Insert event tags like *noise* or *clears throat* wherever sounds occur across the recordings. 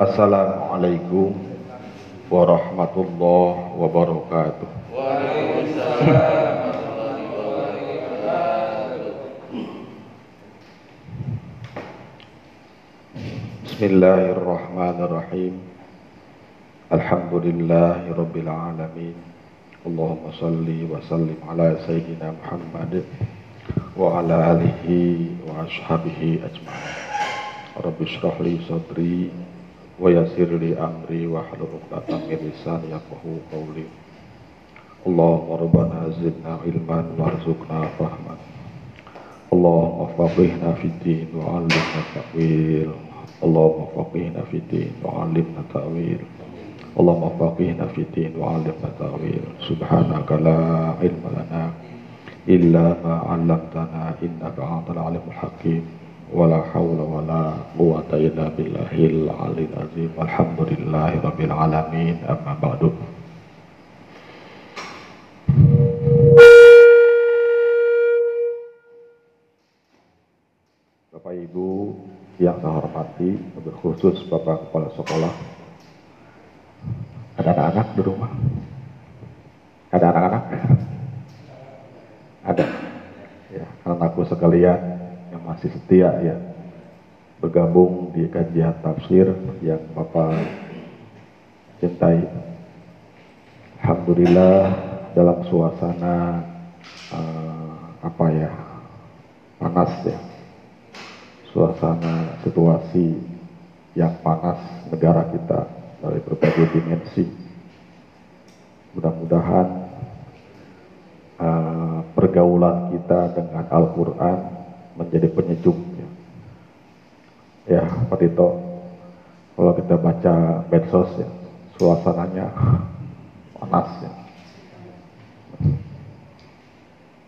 Assalamualaikum warahmatullahi wabarakatuh. Bismillahirrahmanirrahim. Alhamdulillahi rabbil alamin. Allahumma salli wa sallim ala sayyidina Muhammad wa ala alihi wa ashabihi ajma'in. Rabbi shrah li sadri wa yassir li amri wa hlul 'uqdatam min lisani yafqahu qawli. Allahumma rabbana zidna ilman warzuqna fahman. Allahumma faqihna fid din wa 'allimna ta'wil. اللهم فقهنا في الدين وعلمنا تأويل اللهم فقهنا في الدين وعلمنا تأويل سبحانك لا علم لنا إلا ما علمتنا إنك أنت العليم الحكيم wala haula wala quwata illa billahil alil azim. Alhamdulillahi rabbil alamin. Amma ba'du. Bapak Ibu yang saya hormati khusus Bapak Kepala Sekolah. Ada anak-anak di rumah? Ada anak-anak? Ada. Ya, anakku sekalian masih setia ya bergabung di kajian tafsir yang Bapak cintai. Alhamdulillah dalam suasana uh, apa ya panas ya suasana situasi yang panas negara kita dari berbagai dimensi. Mudah-mudahan uh, pergaulan kita dengan Al-Quran menjadi penyejuk. Ya, ya Pak Tito, kalau kita baca medsos ya, suasananya panas ya.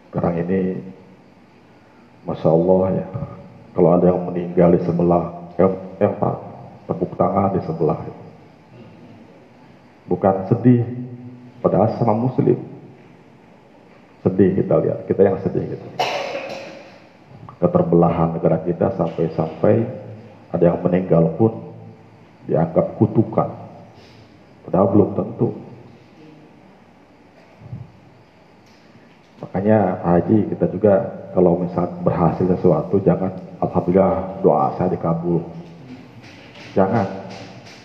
Sekarang ini, Masya Allah ya, kalau ada yang meninggal di sebelah, yang, yang Pak, tepuk tangan di sebelah. Bukan sedih, padahal sama muslim. Sedih kita lihat, kita yang sedih gitu. Keterbelahan negara kita sampai-sampai ada yang meninggal pun dianggap kutukan. Padahal belum tentu. Makanya haji kita juga kalau misal berhasil sesuatu jangan alhamdulillah doa saya dikabul. Jangan.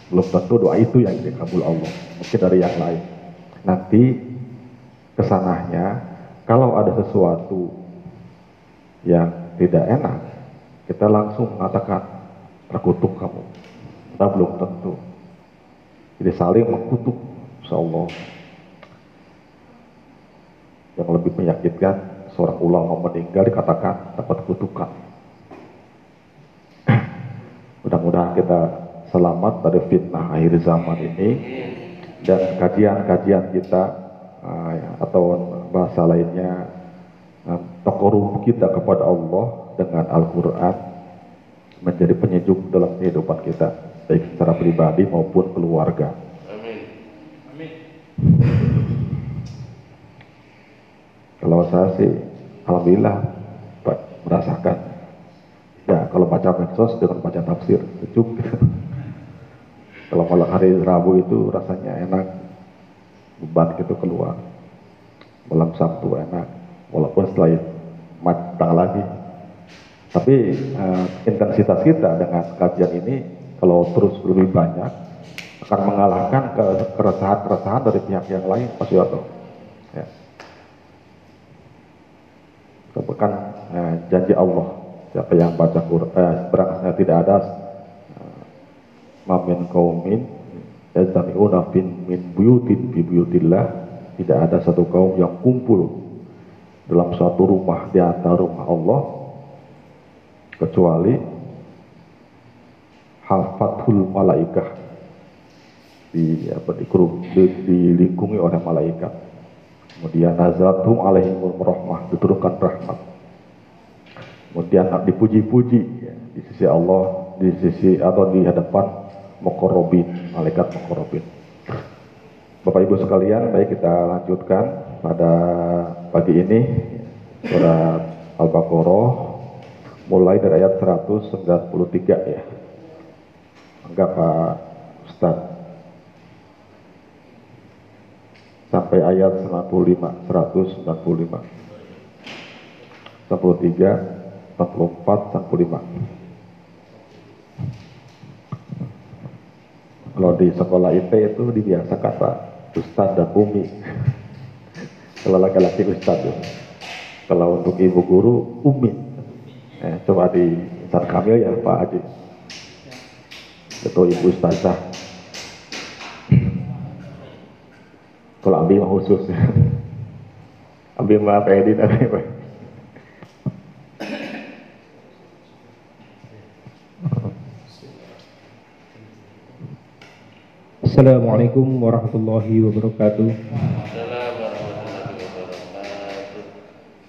Belum tentu doa itu yang dikabul Allah. Mungkin dari yang lain. Nanti ke sananya kalau ada sesuatu yang tidak enak, kita langsung mengatakan terkutuk kamu. Kita belum tentu. Jadi saling mengkutuk, insya Allah. Yang lebih menyakitkan, seorang ulama meninggal dikatakan dapat kutukan. *clears throat* Mudah-mudahan kita selamat dari fitnah akhir zaman ini dan kajian-kajian kita uh, atau bahasa lainnya uh, takorup kita kepada Allah dengan Al-Quran menjadi penyejuk dalam kehidupan kita baik secara pribadi maupun keluarga. Amin. Amin. Kalau saya sih, alhamdulillah merasakan. Ya, kalau baca medsos dengan baca tafsir, sejuk. *laughs* kalau malam hari Rabu itu rasanya enak, beban gitu keluar. Malam Sabtu enak, walaupun setelah itu mata lagi. Tapi uh, intensitas kita dengan kajian ini, kalau terus lebih banyak, akan mengalahkan keresahan-keresahan dari pihak yang lain, Pak Yoto. Ya merupakan eh, janji Allah siapa yang baca Quran eh, tidak ada eh, mamin kaumin yastami'una fin min buyutin fi buyutillah tidak ada satu kaum yang kumpul dalam satu rumah di antara rumah Allah kecuali hafathul malaikah di apa di, di, dilingkungi oleh malaikat Kemudian nazaratum alaihimul rahmah, diturunkan rahmat. Kemudian dipuji-puji ya, di sisi Allah, di sisi atau di hadapan mokorobin, malaikat mokorobin. Bapak Ibu sekalian, baik kita lanjutkan pada pagi ini surat Al-Baqarah mulai dari ayat 193 ya. Enggak Pak Ustaz sampai ayat 95 195 93 94 95 Kalau di sekolah IP itu dibiasa kata Ustadz dan Umi. Kalau laki-laki Ustadz. Ya. Kalau untuk ibu guru Umi. Eh, coba di Ustadz Kamil ya Pak Haji. Atau Ibu Ustazah. Kalau Abi mah khusus. *laughs* Abi mah Edi tapi Assalamualaikum warahmatullahi wabarakatuh.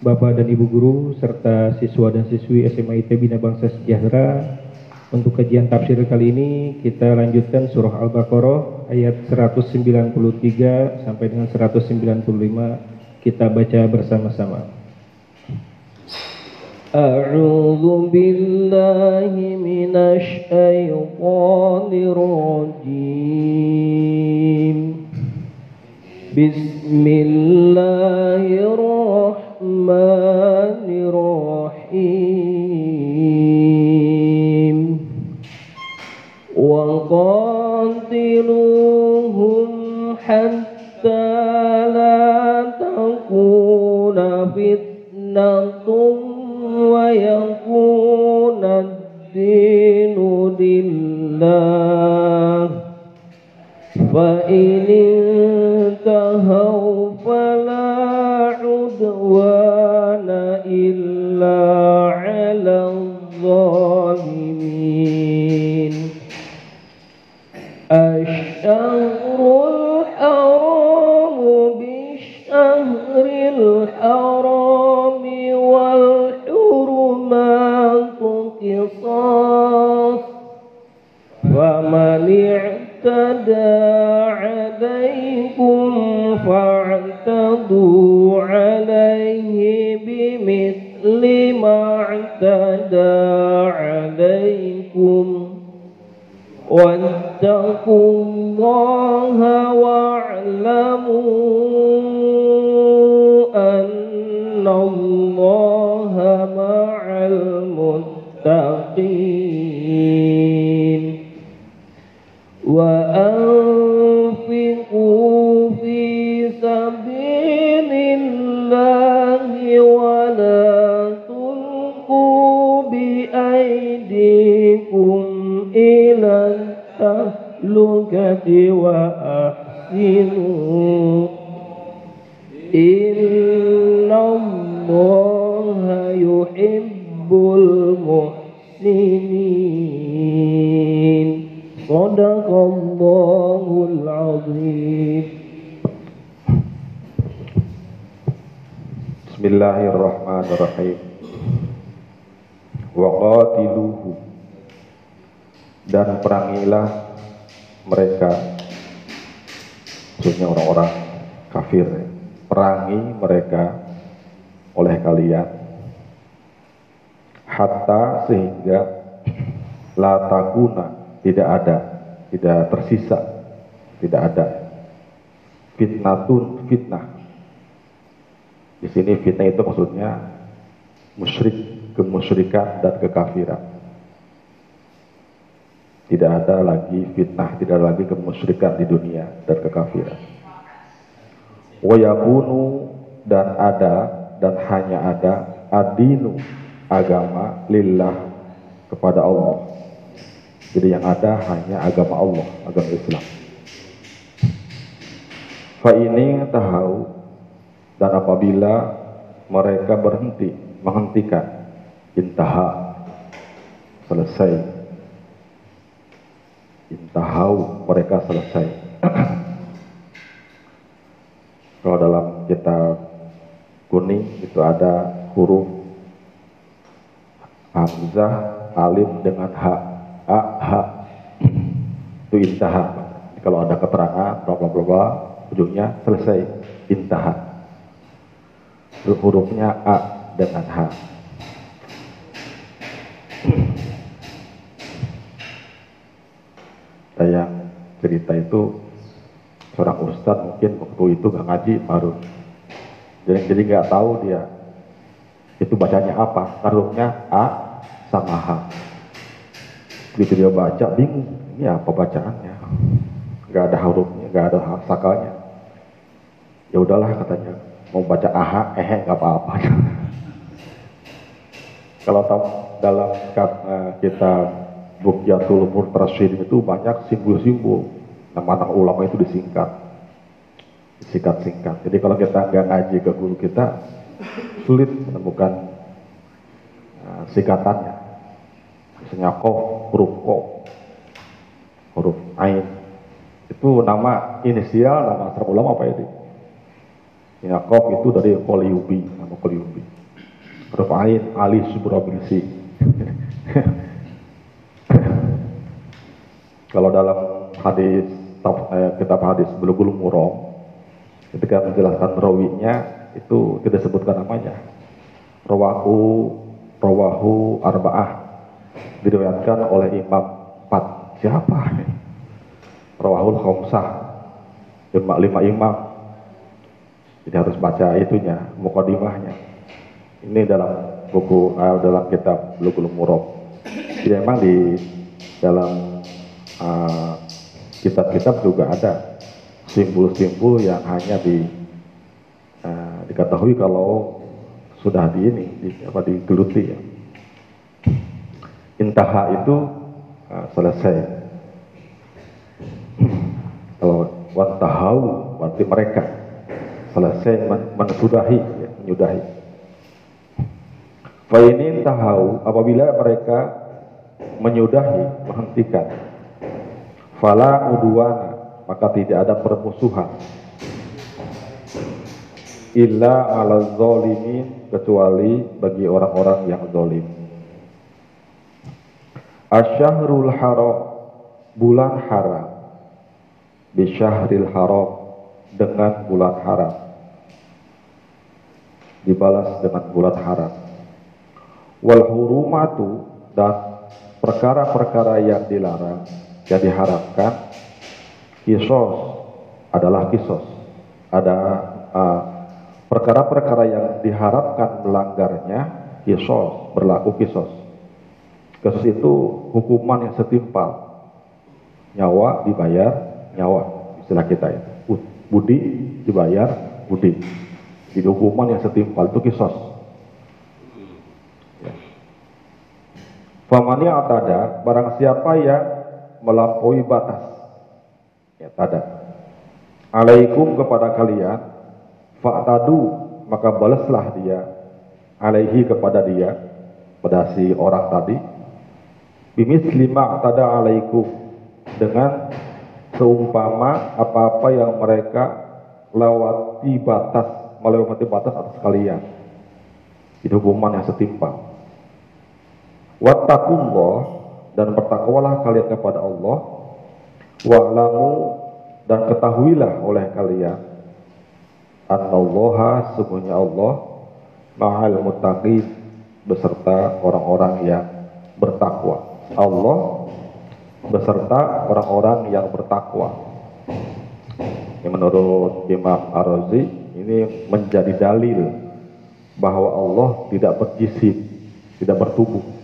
Bapak dan Ibu Guru serta siswa dan siswi SMA IT Bina Bangsa Sejahtera untuk kajian tafsir kali ini kita lanjutkan surah Al-Baqarah ayat 193 sampai dengan 195 kita baca bersama-sama. أعوذ بالله من الشيطان الرجيم بسم الله فاعتدوا عليه بمثل ما اعتدى عليكم. واتقوا الله واعلموا أن الله مع المتقين. التهلكة وأحسنوا إن الله يحب المحسنين المحسنين صدق الله العظيم بسم الله الرحمن الرحيم وقاتلوه dan perangilah mereka maksudnya orang-orang kafir perangi mereka oleh kalian. Hatta sehingga la takuna tidak ada tidak tersisa tidak ada. Fitnatun fitnah. Di sini fitnah itu maksudnya musyrik kemusyrikan dan kekafiran tidak ada lagi fitnah tidak ada lagi kemusyrikan di dunia dan kekafiran wayakunu dan ada dan hanya ada adinu agama lillah kepada Allah. Jadi yang ada hanya agama Allah, agama Islam. Fa ini tahu dan apabila mereka berhenti menghentikan intaha selesai intahau mereka selesai. Kalau dalam kitab kuning itu ada huruf Hamzah alif dengan ha a ha. Itu intaha. Kalau ada keterangan bla bla bla ujungnya selesai. Intaha. Hurufnya a dengan ha yang cerita itu seorang ustadz mungkin waktu itu nggak ngaji baru. Jadi jadi nggak tahu dia itu bacanya apa taruhnya A sama H. Begitu dia baca bingung ini apa bacaannya? Nggak ada hurufnya nggak ada sakalnya ya udahlah katanya mau baca aha eh nggak apa-apa. *laughs* Kalau tahu dalam kita Bukyatul Murtasyid itu banyak simbol-simbol. Nama-nama ulama itu disingkat. Disingkat-singkat. Jadi kalau kita nggak ngaji ke guru kita sulit menemukan uh, singkatannya. Misalnya kof huruf kof huruf ain. Itu nama inisial nama asal ulama apa ya ya kof itu dari Koliyubi nama Koliyubi huruf ain Ali Subrabilisi *laughs* kalau dalam hadis eh, kitab hadis Bulughul Muram ketika menjelaskan rawinya itu tidak sebutkan namanya. Rawahu rawahu arba'ah. Diriwayatkan oleh imam empat siapa rawahul khamsah. Lima, lima imam. Jadi harus baca itunya mukadimahnya ini dalam buku uh, dalam kitab Bulughul Muram jadi memang di dalam eh, kitab-kitab uh, juga ada. Simbol-simbol yang hanya di uh, diketahui kalau sudah di ini di, apa digeluti ya. Intaha itu uh, selesai. Kalau wantahau berarti mereka. Selesai men ya, menyudahi. Fa ini tahau apabila mereka menyudahi menghentikan fala udwana maka tidak ada permusuhan. Illa ala zalimin kecuali bagi orang-orang yang zalim Asyahrul haram bulan haram. Bisyahril haram dengan bulan haram. Dibalas dengan bulan haram. Wal hurumatu dan perkara-perkara yang dilarang yang diharapkan kisos adalah kisos. Ada perkara-perkara uh, yang diharapkan melanggarnya kisos berlaku kisos. Kisos itu hukuman yang setimpal. Nyawa dibayar nyawa istilah kita itu budi dibayar budi. Di hukuman yang setimpal itu kisos. Famani atada, barang siapa yang melampaui batas. Ya, tada. Alaikum kepada kalian, fa'tadu, maka balaslah dia, alaihi kepada dia, pada si orang tadi, bimis lima tada alaikum, dengan seumpama apa-apa yang mereka lewati batas, melewati batas atas kalian. Itu hukuman yang setimpal. Wattaqullah dan bertakwalah kalian kepada Allah. Wa'lamu dan ketahuilah oleh kalian annallaha sungguhnya Allah ma'al muttaqin beserta orang-orang yang bertakwa. Allah beserta orang-orang yang bertakwa. Ini menurut Imam Ar-Razi ini menjadi dalil bahwa Allah tidak berjisim, tidak bertubuh.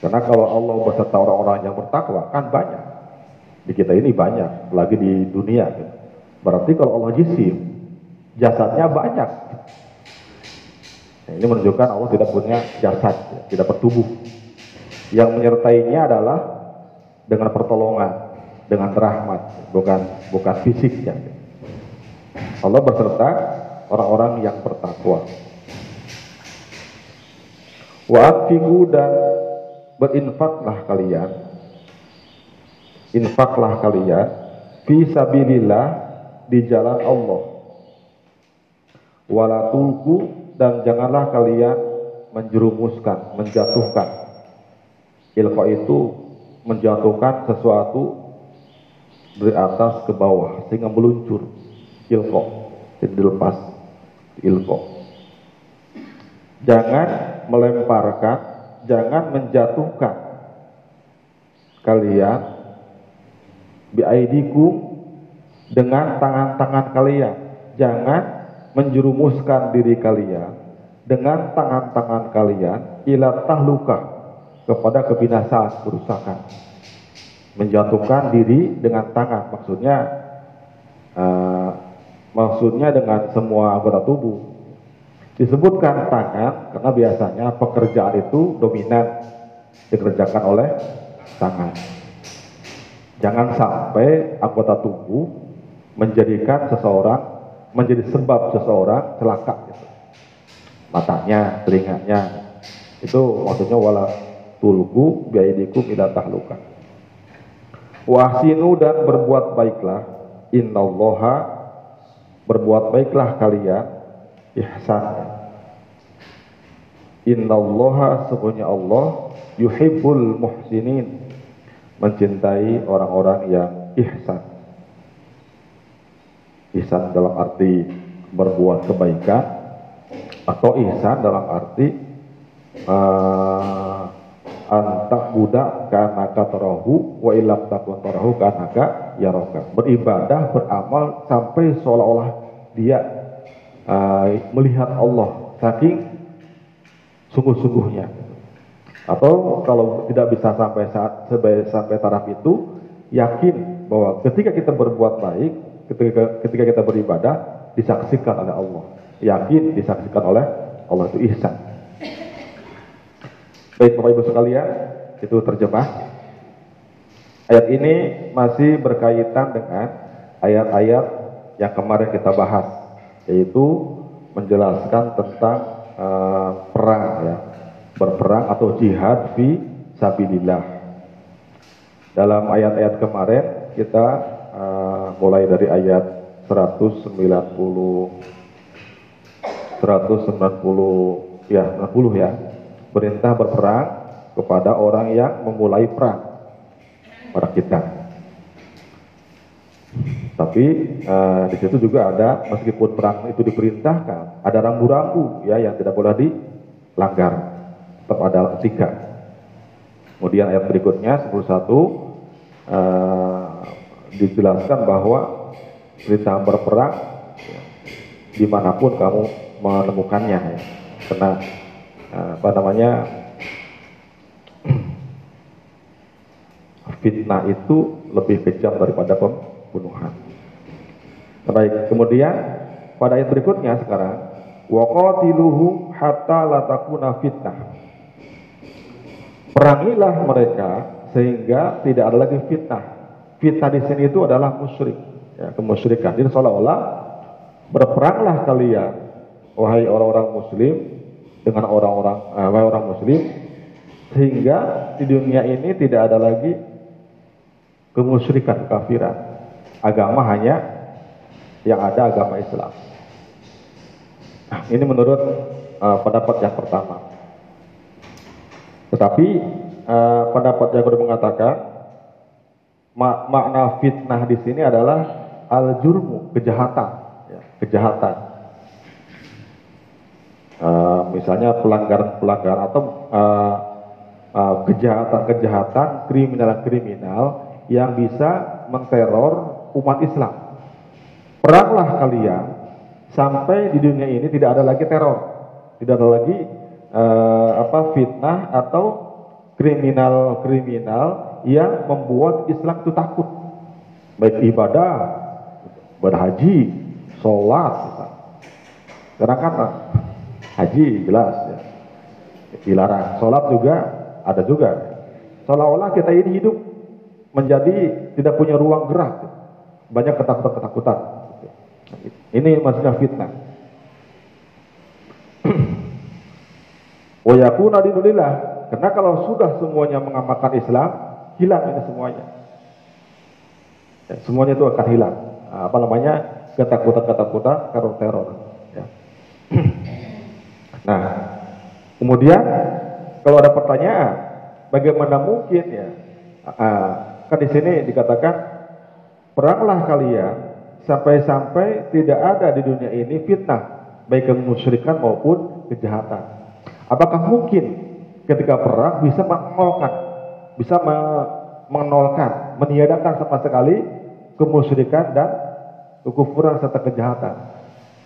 Karena kalau Allah beserta orang-orang yang bertakwa kan banyak. Di kita ini banyak, lagi di dunia. Berarti kalau Allah jisim, jasadnya banyak. Nah, ini menunjukkan Allah tidak punya jasad, tidak bertubuh. Yang menyertainya adalah dengan pertolongan, dengan rahmat, bukan bukan fisiknya. Allah beserta orang-orang yang bertakwa. Wa dan berinfaklah kalian. Infaklah kalian fi sabilillah di jalan Allah. Wala tulku dan janganlah kalian menjerumuskan menjatuhkan. Ilfa itu menjatuhkan sesuatu dari atas ke bawah sehingga meluncur. Jadi dilepas. Ilko jangan melemparkan jangan menjatuhkan kalian biaidikum dengan tangan-tangan kalian. Jangan menjerumuskan diri kalian dengan tangan-tangan kalian ila tahluka kepada kebinasaan, kerusakan. Menjatuhkan diri dengan tangan, maksudnya uh, maksudnya dengan semua anggota tubuh. Disebutkan tangan karena biasanya pekerjaan itu dominan dikerjakan oleh tangan. Jangan sampai anggota tubuh menjadikan seseorang menjadi sebab seseorang celaka gitu. Matanya, telinganya. Itu maksudnya wala tulgu biaidikum ila tahluka. Wahsinu dan berbuat baiklah. Innallaha berbuat baiklah kalian ihsan. Innallaha sebenarnya Allah yuhibbul muhsinin mencintai orang-orang yang ihsan. Ihsan dalam arti berbuat kebaikan atau ihsan dalam arti uh, antak budak karena katarahu wa ilam takun tarahu karena yaroka beribadah beramal sampai seolah-olah dia uh, melihat Allah saking sungguh-sungguhnya. Atau kalau tidak bisa sampai saat sampai taraf itu, yakin bahwa ketika kita berbuat baik, ketika ketika kita beribadah disaksikan oleh Allah. Yakin disaksikan oleh Allah itu ihsan. Baik Bapak Ibu sekalian, itu terjemah. Ayat ini masih berkaitan dengan ayat-ayat yang kemarin kita bahas, yaitu menjelaskan tentang uh, perang ya. Berperang atau jihad fi sabilillah. Dalam ayat-ayat kemarin kita uh, mulai dari ayat 190 190 ya 60 ya. Perintah berperang kepada orang yang memulai perang pada kita tapi uh, di situ juga ada meskipun perang itu diperintahkan, ada rambu-rambu ya yang tidak boleh dilanggar. Tetap ada tiga. Kemudian ayat berikutnya 11 uh, dijelaskan bahwa perintah berperang ya, di mana pun kamu menemukannya ya. Karena uh, apa namanya *clears throat* fitnah itu lebih kejam daripada pembunuhan. Baik, kemudian pada ayat berikutnya sekarang waqatiluhum hatta la takuna fitnah. Perangilah mereka sehingga tidak ada lagi fitnah. Fitnah di sini itu adalah musyrik, ya, kemusyrikan. Jadi seolah-olah berperanglah kalian wahai orang-orang muslim dengan orang-orang eh, wahai orang muslim sehingga di dunia ini tidak ada lagi kemusyrikan, kafiran. Agama hanya yang ada agama Islam. Nah, ini menurut uh, pendapat yang pertama. Tetapi uh, pendapat yang kedua mengatakan mak makna fitnah di sini adalah al jurmu kejahatan, ya, kejahatan. Uh, misalnya pelanggaran-pelanggaran atau kejahatan-kejahatan uh, uh, kriminal-kriminal yang bisa menteror umat Islam. Peranglah kalian sampai di dunia ini tidak ada lagi teror, tidak ada lagi uh, apa fitnah atau kriminal-kriminal yang membuat Islam itu takut. Baik ibadah, berhaji, sholat, karena kan haji jelas ya, dilarang. Sholat juga ada juga. Seolah-olah kita ini hidup menjadi tidak punya ruang gerak, banyak ketakutan-ketakutan. Ini maksudnya fitnah. *clears throat* Wayakuna dinulillah. Karena kalau sudah semuanya mengamalkan Islam, hilang ini semuanya. Ya, semuanya itu akan hilang. Nah, apa namanya? Ketakutan-ketakutan, teror-teror. Ya. *clears throat* nah, kemudian kalau ada pertanyaan, bagaimana mungkin ya? Uh, kan di sini dikatakan peranglah kalian sampai-sampai tidak ada di dunia ini fitnah, baik kemusyrikan maupun kejahatan. Apakah mungkin ketika perang bisa mengamalkan, bisa me, menolkan, meniadakan sama sekali kemusyrikan dan kekufuran serta kejahatan.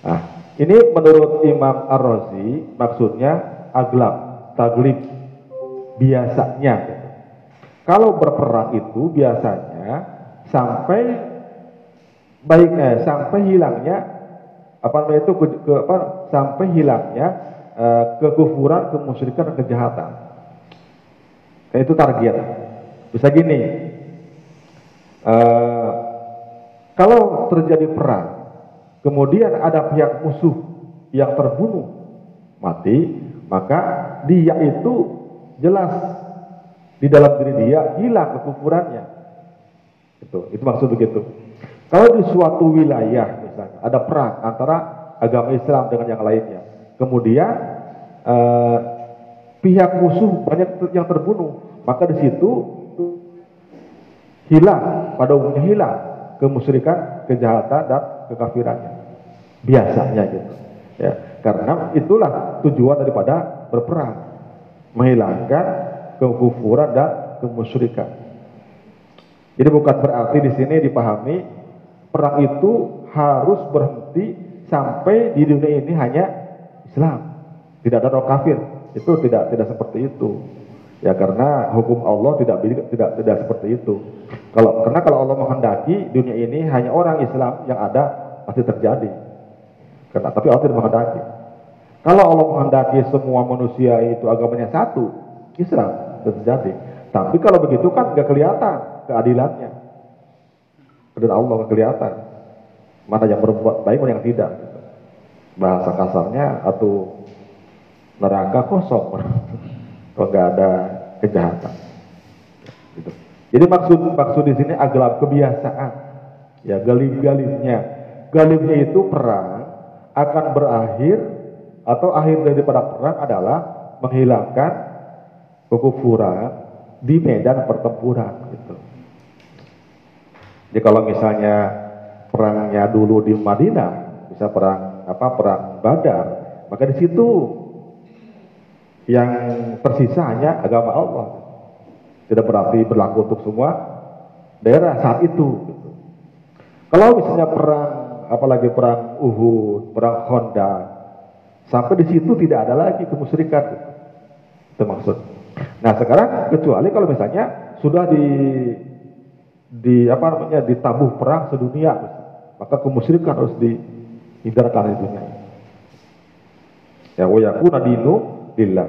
Nah, ini menurut Imam Ar-Razi maksudnya aglab, taglib, biasanya. Kalau berperang itu biasanya sampai baiknya sampai hilangnya apa namanya itu ke, ke apa sampai hilangnya uh, kekufuran, kemusyrikan kejahatan. Nah, itu target. Bisa gini, uh, kalau terjadi perang, kemudian ada pihak musuh yang terbunuh mati, maka dia itu jelas di dalam diri dia hilang kekufurannya. Itu, itu maksud begitu. Kalau di suatu wilayah misalnya ada perang antara agama Islam dengan yang lainnya, kemudian eh, pihak musuh banyak yang terbunuh, maka di situ hilang pada umumnya hilang kemusyrikan, kejahatan dan kekafirannya. Biasanya gitu. Ya, karena itulah tujuan daripada berperang, menghilangkan kekufuran dan kemusyrikan. Jadi bukan berarti di sini dipahami perang itu harus berhenti sampai di dunia ini hanya Islam. Tidak ada orang kafir. Itu tidak tidak seperti itu. Ya karena hukum Allah tidak tidak tidak seperti itu. Kalau karena kalau Allah menghendaki dunia ini hanya orang Islam yang ada pasti terjadi. Karena tapi Allah tidak menghendaki. Kalau Allah menghendaki semua manusia itu agamanya satu, Islam terjadi. Tapi kalau begitu kan nggak kelihatan keadilannya. Dan Allah kelihatan mana yang berbuat baik mana yang tidak. Bahasa kasarnya atau neraka kosong *laughs* kalau nggak ada kejahatan. Gitu. Jadi maksud maksud di sini adalah kebiasaan, ya galib-galibnya. Galibnya itu perang akan berakhir atau akhir daripada perang adalah menghilangkan kekufuran di medan pertempuran. Gitu. Jadi kalau misalnya perangnya dulu di Madinah, bisa perang apa perang Badar, maka di situ yang tersisa hanya agama Allah. Tidak berarti berlaku untuk semua daerah saat itu. Gitu. Kalau misalnya perang, apalagi perang Uhud, perang Honda, sampai di situ tidak ada lagi kemusyrikan. Gitu. Itu maksud. Nah sekarang kecuali kalau misalnya sudah di di apa namanya ditabuh perang sedunia, maka kemusyrikan harus dihindarkan di dunia. Ya wa yakuna dinu lillah.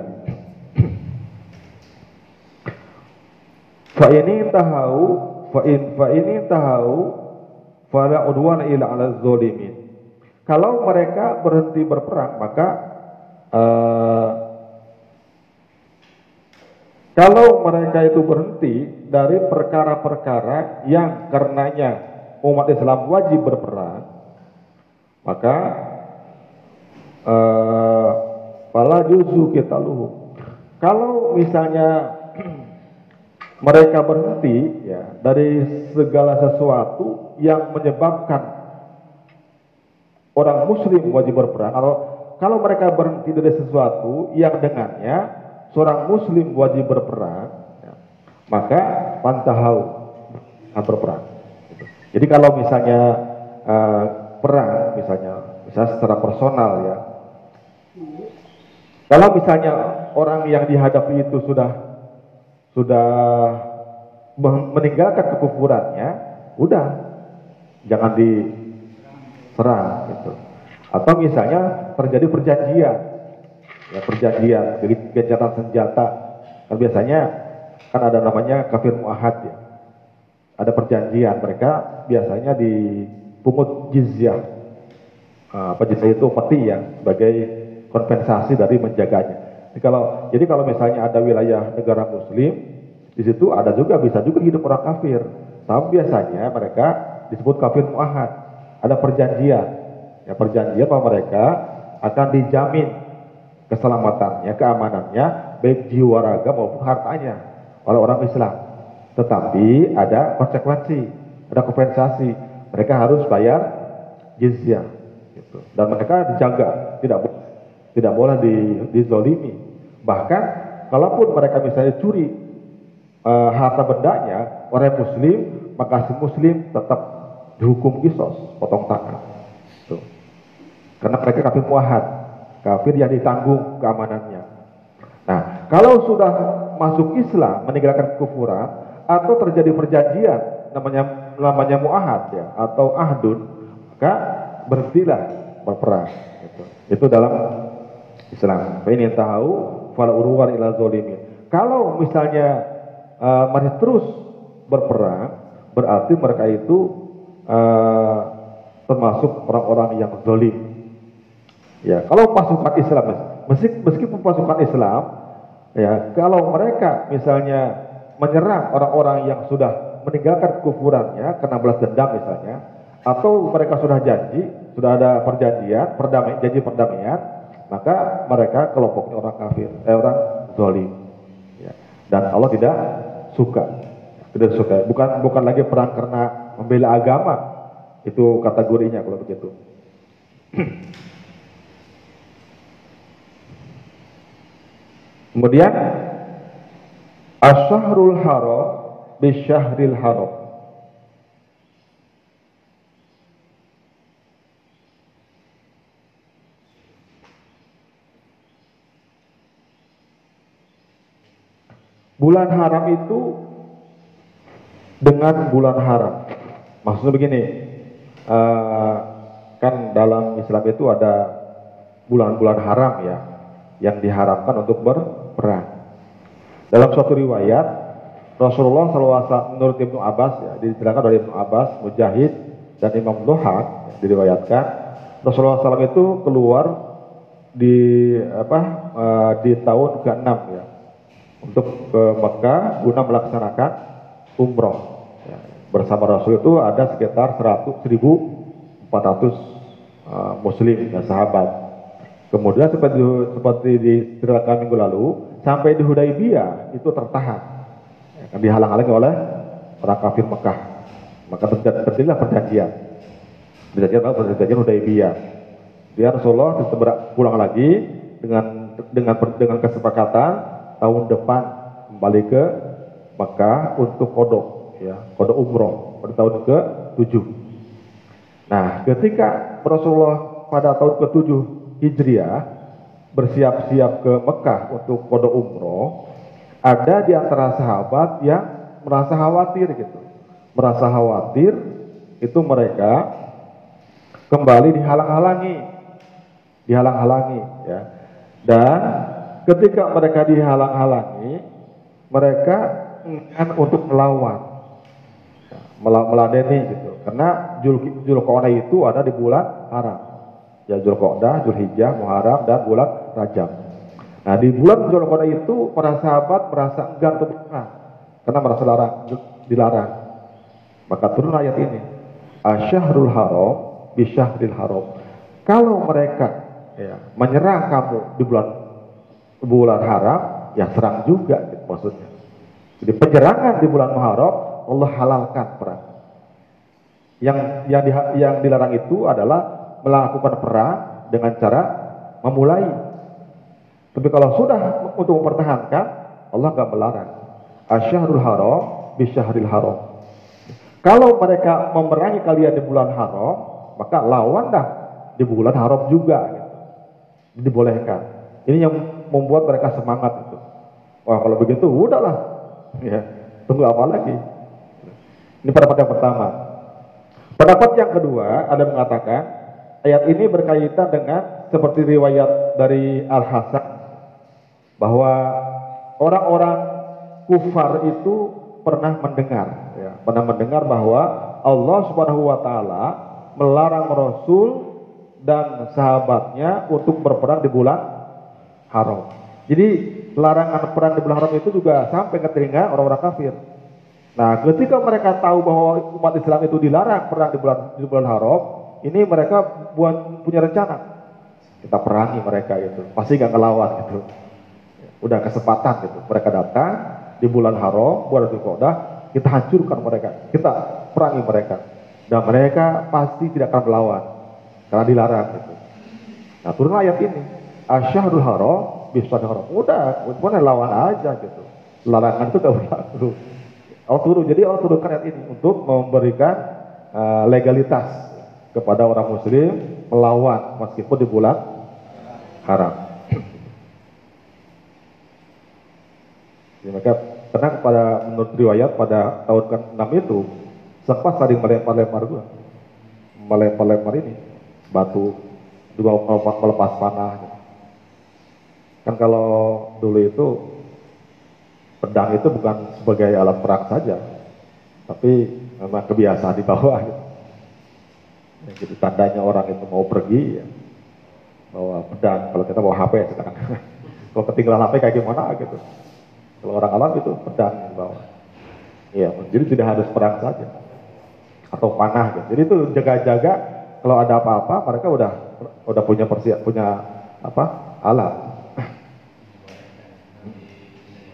Fa ini tahu fa in fa ini tahu fala udwana ila ala zalimin. Kalau mereka berhenti berperang maka uh, kalau mereka itu berhenti dari perkara-perkara yang karenanya umat Islam wajib berperang, maka uh, pala juzu kita luhu. Kalau misalnya *clears throat* mereka berhenti ya dari segala sesuatu yang menyebabkan orang muslim wajib berperang atau kalau mereka berhenti dari sesuatu yang dengannya seorang muslim wajib berperang maka pantahau berperang jadi kalau misalnya uh, perang misalnya misalnya secara personal ya kalau misalnya orang yang dihadapi itu sudah sudah meninggalkan kekufurannya, udah jangan diserang gitu. Atau misalnya terjadi perjanjian, ya perjanjian, gencatan senjata. Kan biasanya kan ada namanya kafir muahad ya. Ada perjanjian, mereka biasanya dipungut jizyah. Ah, apa jizyah itu peti ya, sebagai kompensasi dari menjaganya. Jadi kalau jadi kalau misalnya ada wilayah negara muslim, di situ ada juga bisa juga hidup orang kafir. Tapi biasanya mereka disebut kafir muahad. Ada perjanjian. Ya perjanjian bahwa mereka akan dijamin keselamatannya, keamanannya, baik jiwa raga maupun hartanya oleh orang Islam. Tetapi ada konsekuensi, ada kompensasi. Mereka harus bayar jizyah. Gitu. Dan mereka dijaga, tidak tidak boleh di, dizolimi. Bahkan kalaupun mereka misalnya curi uh, harta bendanya orang muslim maka si muslim tetap dihukum kisos potong tangan tuh karena mereka kafir muahad kafir yang ditanggung keamanannya nah kalau sudah masuk Islam meninggalkan kekufuran atau terjadi perjanjian namanya namanya muahad ya atau ahdun maka berhentilah berperang itu, itu dalam Islam. Ini tahu fala urwan ila zolimin. Kalau misalnya uh, masih terus berperang berarti mereka itu uh, termasuk orang-orang yang zolim. Ya kalau pasukan Islam meskipun pasukan Islam ya kalau mereka misalnya menyerang orang-orang yang sudah meninggalkan kufurannya karena belas dendam misalnya atau mereka sudah janji sudah ada perjanjian perdamaian janji perdamaian maka mereka kelompoknya orang kafir eh, orang zolim ya. dan Allah tidak suka. Tidak suka. Bukan bukan lagi perang karena membela agama. Itu kategorinya kalau begitu *clears throat* kemudian asyahrul haram bisyahril haram Bulan haram itu dengan bulan haram. Maksudnya begini, uh, kan dalam Islam itu ada bulan-bulan haram ya, yang diharamkan untuk berperang. Dalam suatu riwayat, Rasulullah SAW menurut Ibnu Abbas ya, diceritakan oleh Ibnu Abbas, Mujahid dan Imam Dohak ya, diriwayatkan Rasulullah SAW itu keluar di apa uh, di tahun ke-6 ya untuk ke Mekah guna melaksanakan umroh. Ya, bersama Rasul itu ada sekitar 100 1400 uh, muslim dan sahabat. Kemudian seperti seperti diceritakan minggu lalu, sampai di Hudaybiyah itu tertahan. Ya, kan dihalang-halangi oleh orang kafir Mekah. Maka terjadilah perjanjian. Perjanjian apa? Perjanjian Hudaybiyah. Dia Rasulullah pulang lagi dengan dengan dengan kesepakatan tahun depan kembali ke Mekah untuk kodok ya kodok umroh pada tahun ke 7 nah ketika Rasulullah pada tahun ke 7 Hijriah bersiap-siap ke Mekah untuk kodok umroh ada di antara sahabat yang merasa khawatir gitu merasa khawatir itu mereka kembali dihalang-halangi dihalang-halangi ya dan ketika mereka dihalang-halangi, mereka enggan untuk melawan, meladeni gitu. Karena Jul Julqa'dah itu ada di bulan haram. Ya Julqa'dah, Julhijjah, Muharram dan bulan Rajab. Nah di bulan Julqa'dah itu para sahabat merasa enggan untuk berperang karena merasa larang, dilarang. Maka turun ayat ini. Asyahrul haram bisyahril haram. Kalau mereka ya, menyerang kamu di bulan bulan haram, ya serang juga gitu, maksudnya. Jadi penyerangan di bulan Muharram Allah halalkan perang. Yang yang di, yang dilarang itu adalah melakukan perang dengan cara memulai. Tapi kalau sudah untuk mempertahankan, Allah nggak melarang. Asyahrul haram bisyahril haram. Kalau mereka memerangi kalian di bulan haram, maka lawan dah di bulan haram juga. Gitu. Dibolehkan. Ini yang membuat mereka semangat itu. Wah kalau begitu udahlah, ya tunggu apa lagi? Ini pendapat yang pertama. Pendapat yang kedua ada mengatakan ayat ini berkaitan dengan seperti riwayat dari Al Hasan bahwa orang-orang kufar itu pernah mendengar, ya, pernah mendengar bahwa Allah Subhanahu Wa Taala melarang Rasul dan sahabatnya untuk berperang di bulan haram. Jadi larangan perang di bulan haram itu juga sampai ke telinga orang-orang kafir. Nah, ketika mereka tahu bahwa umat Islam itu dilarang perang di bulan di bulan haram, ini mereka buat punya rencana. Kita perangi mereka itu, pasti gak ngelawan gitu. Udah kesempatan gitu. Mereka datang di bulan haram, bulan Dzulqa'dah, kita hancurkan mereka, kita perangi mereka. Dan mereka pasti tidak akan melawan karena dilarang gitu. Nah, turun ayat ini asyahrul haram bisa haram. Udah, kemudian lawan aja gitu. larangan itu tidak berlaku. Allah turun, jadi Allah turunkan ayat ini untuk memberikan uh, legalitas kepada orang muslim melawan meskipun di bulan haram. Jadi maka karena pada menurut riwayat pada tahun ke-6 itu sempat saling melempar-lempar juga. Melempar-lempar ini batu juga melepas panah. Kan kalau dulu itu pedang itu bukan sebagai alat perang saja, tapi memang kebiasaan di bawah. Gitu. Ya, jadi tandanya orang itu mau pergi ya, bawa pedang. Kalau kita bawa HP sekarang, *laughs* kalau ketinggalan HP kayak gimana gitu. Kalau orang alam itu pedang di bawah. Iya, jadi tidak harus perang saja atau panah gitu. Jadi itu jaga-jaga kalau ada apa-apa mereka udah udah punya persiap punya apa alat.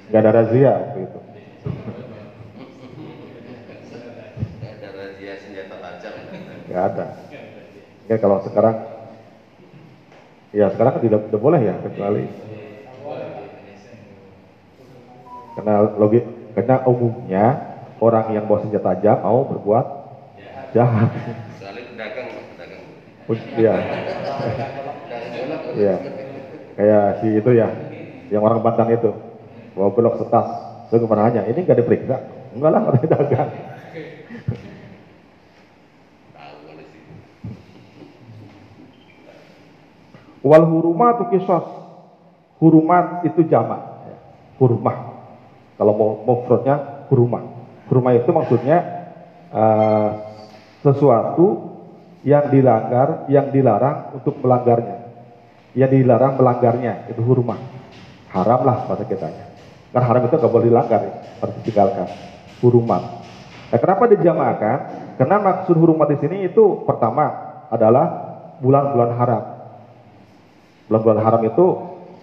Gak ada razia waktu itu. Gak ada razia senjata tajam. Gak ada. Ya kalau sekarang, ya sekarang kan tidak, tidak boleh ya kecuali karena logik karena umumnya orang yang bawa senjata tajam mau berbuat jahat. Soalnya pedagang, pedagang. Iya, iya. Kayak si itu ya, yang orang Banten itu, bawa belok setas. Saya ke mana nanya, ini nggak diperiksa? Enggak lah, *laughs* orang dagang. Tahu kalau sih. Wal hurumatu kisos. Hurumat itu jamak. Hurmah. Kalau mau mufradnya hurumah. Hurumah itu maksudnya eh, sesuatu yang dilanggar, yang dilarang untuk melanggarnya. Yang dilarang melanggarnya itu hurmah. Haram lah pada kitanya. Karena haram itu nggak boleh dilanggar, ya, harus ditinggalkan. Hurumat. Nah, kenapa dijamakan? Karena maksud hurumat di sini itu pertama adalah bulan-bulan haram. Bulan-bulan haram itu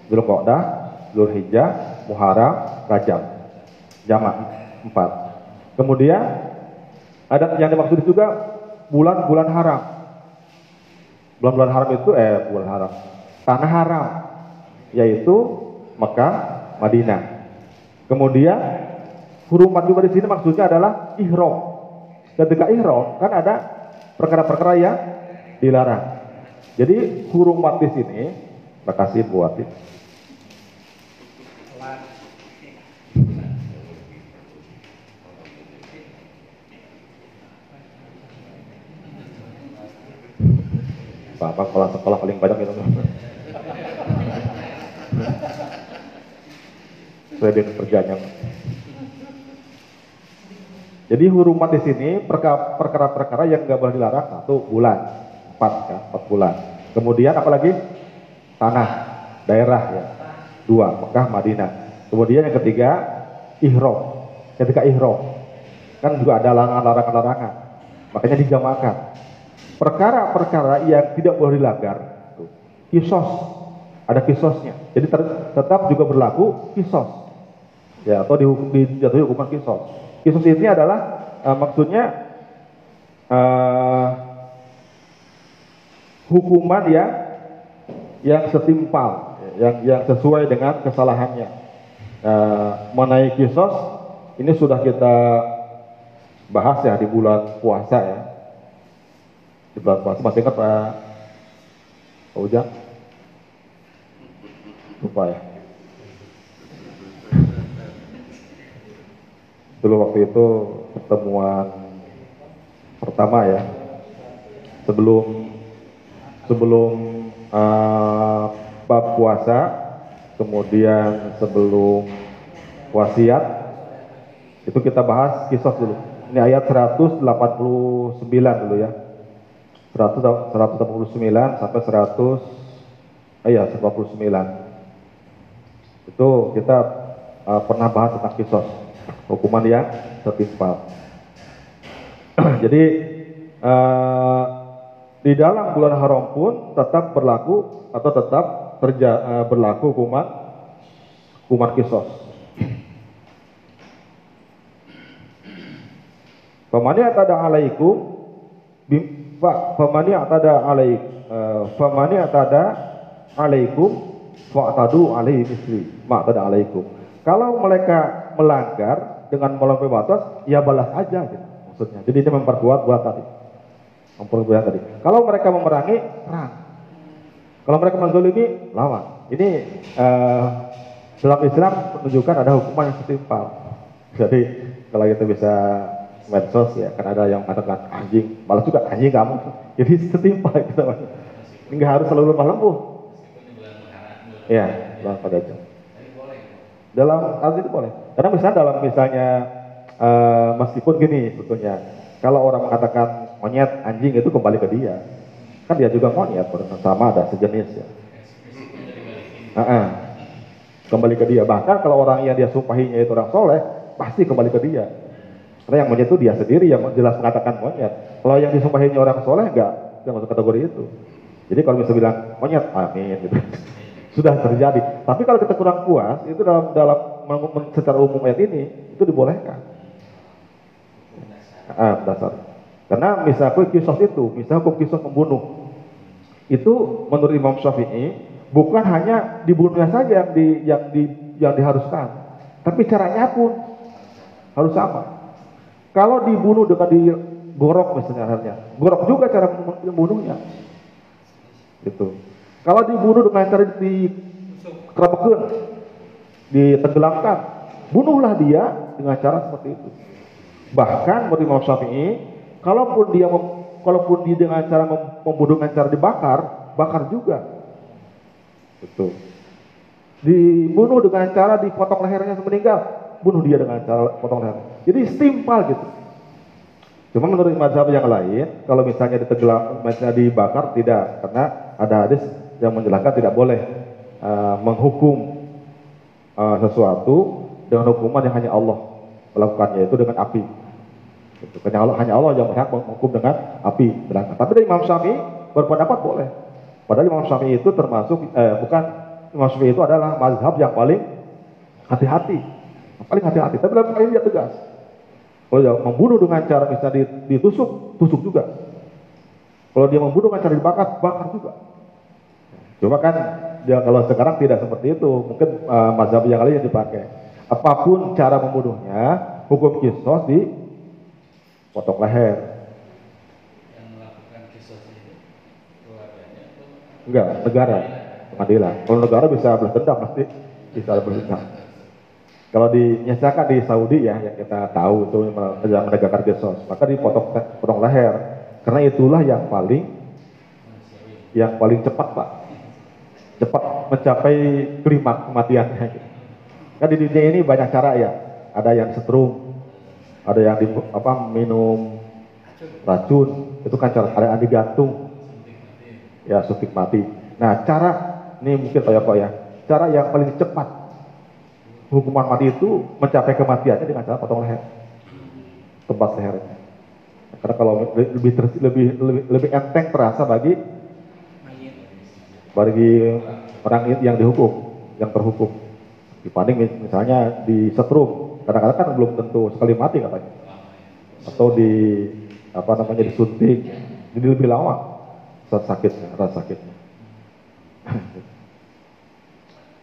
Dzulqa'dah, Dzulhijjah, Muharram, Rajab. Jamak empat. Kemudian ada yang dimaksud juga bulan-bulan haram. Bulan-bulan haram itu eh bulan haram. Tanah haram yaitu Mekah, Madinah. Kemudian hurumat juga di sini maksudnya adalah ihram. Ketika ihram kan ada perkara-perkara yang dilarang. Jadi hurumat di sini, makasih buat itu. Bapak sekolah sekolah paling banyak itu. Saya dengan kerjanya. Jadi hurumat di sini perka- perkara-perkara yang nggak boleh dilarang satu bulan, empat ya, empat bulan. Kemudian apalagi tanah, daerah ya, dua Mekah, Madinah. Kemudian yang ketiga ihram. Ketika ihram kan juga ada larangan-larangan, makanya dijamakan. Perkara-perkara yang tidak boleh dilanggar, kisos, ada kisosnya. Jadi tetap juga berlaku kisos, ya atau dihukum dijatuhi hukuman kisos. Kisos ini adalah eh, maksudnya eh, hukuman yang yang setimpal, yang yang sesuai dengan kesalahannya. Eh, mengenai kisos ini sudah kita bahas ya di bulan puasa ya. Di bulan puasa masih ingat Pak Ujang? Lupa ya. Dulu waktu itu pertemuan pertama ya. Sebelum sebelum eh, bab puasa, kemudian sebelum wasiat itu kita bahas kisah dulu. Ini ayat 189 dulu ya. 100 189 sampai 100 eh ya 189. Itu kita uh, pernah bahas tentang kisos hukuman yang setimpal. *clears throat* Jadi uh, di dalam bulan haram pun tetap berlaku atau tetap terja, uh, berlaku hukuman hukuman kisos. Atada alaikum fa famani atada alaik uh, famani atada alaikum fa'tadu alaihi misli ma atada alaikum. Kalau mereka melanggar dengan melampaui batas, ya balas aja gitu maksudnya. Jadi ini memperkuat buat tadi. Memperkuat tadi. Kalau mereka memerangi, perang. Kalau mereka menzalimi, lawan. Ini eh, dalam Islam menunjukkan ada hukuman yang setimpal. Jadi kalau kita bisa medsos ya, kan ada yang mengatakan anjing, balas juga anjing kamu. Jadi setimpal kita. Enggak harus selalu lemah lembut. Iya, dalam pada jam. Dalam hal itu boleh. Karena misalnya dalam misalnya eh, meskipun gini sebetulnya, kalau orang mengatakan monyet, anjing itu kembali ke dia. Kan dia juga monyet, sama ada sejenis ya. Ah-ah. Kembali ke dia. Bahkan kalau orang yang dia sumpahinya itu orang soleh, pasti kembali ke dia. Karena yang monyet itu dia sendiri yang jelas mengatakan monyet. Kalau yang disumpahinya orang soleh enggak, enggak masuk kategori itu. Jadi kalau bisa bilang monyet, amin gitu. *laughs* Sudah terjadi. Tapi kalau kita kurang puas, itu dalam dalam secara umum ayat ini itu dibolehkan. Ah, dasar. Karena misalnya kisos itu, misalnya hukum kisos membunuh, itu menurut Imam Syafi'i bukan hanya dibunuhnya saja yang di yang di yang diharuskan, tapi caranya pun harus sama. Kalau dibunuh dengan digorok misalnya halnya, gorok juga cara membunuhnya. Itu. Kalau dibunuh dengan cara di kerabakan, ditenggelamkan, bunuhlah dia dengan cara seperti itu. Bahkan menurut Imam Syafi'i, kalaupun dia mem, kalaupun dia dengan cara mem, membunuh dengan cara dibakar, bakar juga. Itu. Dibunuh dengan cara dipotong lehernya meninggal, bunuh dia dengan cara potong leher. Jadi setimpal gitu. Cuma menurut mazhab yang lain, kalau misalnya ditenggelam, misalnya dibakar tidak, karena ada hadis yang menjelaskan tidak boleh uh, menghukum uh, sesuatu dengan hukuman yang hanya Allah melakukannya itu dengan api. Itu. Hanya Allah, hanya Allah yang berhak menghukum dengan api. Berangkat. Tapi dari Imam Syafi'i berpendapat boleh. Padahal Imam Syafi'i itu termasuk eh, bukan Imam Syafi'i itu adalah mazhab yang paling hati-hati, paling hati-hati. Tapi dalam ini dia tegas. Kalau dia membunuh dengan cara misalnya ditusuk, tusuk juga. Kalau dia membunuh dengan cara dibakar, bakar juga. Cuma kan dia kalau sekarang tidak seperti itu, mungkin uh, mazhab yang lain yang dipakai. Apa pun cara membunuhnya, hukum kisos di potong leher. Yang melakukan keluarganya atau Enggak, negara, pengadilan. Kalau negara bisa belas dendam pasti bisa belas dendam. Kalau dinyasakan di Saudi ya, yang kita tahu itu yang menegakkan kisos, maka dipotong potong leher. Karena itulah yang paling yang paling cepat pak cepat mencapai klimaks kematiannya. Kan di dunia ini banyak cara ya. Ada yang setrum, ada yang di, apa minum racun, itu kan cara ada yang digantung, ya suntik mati. Nah cara ini mungkin kayak kok ya, cara yang paling cepat hukuman mati itu mencapai kematiannya dengan cara potong leher, tebas lehernya. Karena kalau lebih lebih lebih, lebih enteng terasa bagi bagi orang yang dihukum, yang terhukum. Dibanding mis- misalnya di setrum, kadang-kadang kan belum tentu sekali mati katanya. Atau di apa namanya disuntik, jadi lebih lama saat sakitnya, rasa sakitnya. *laughs*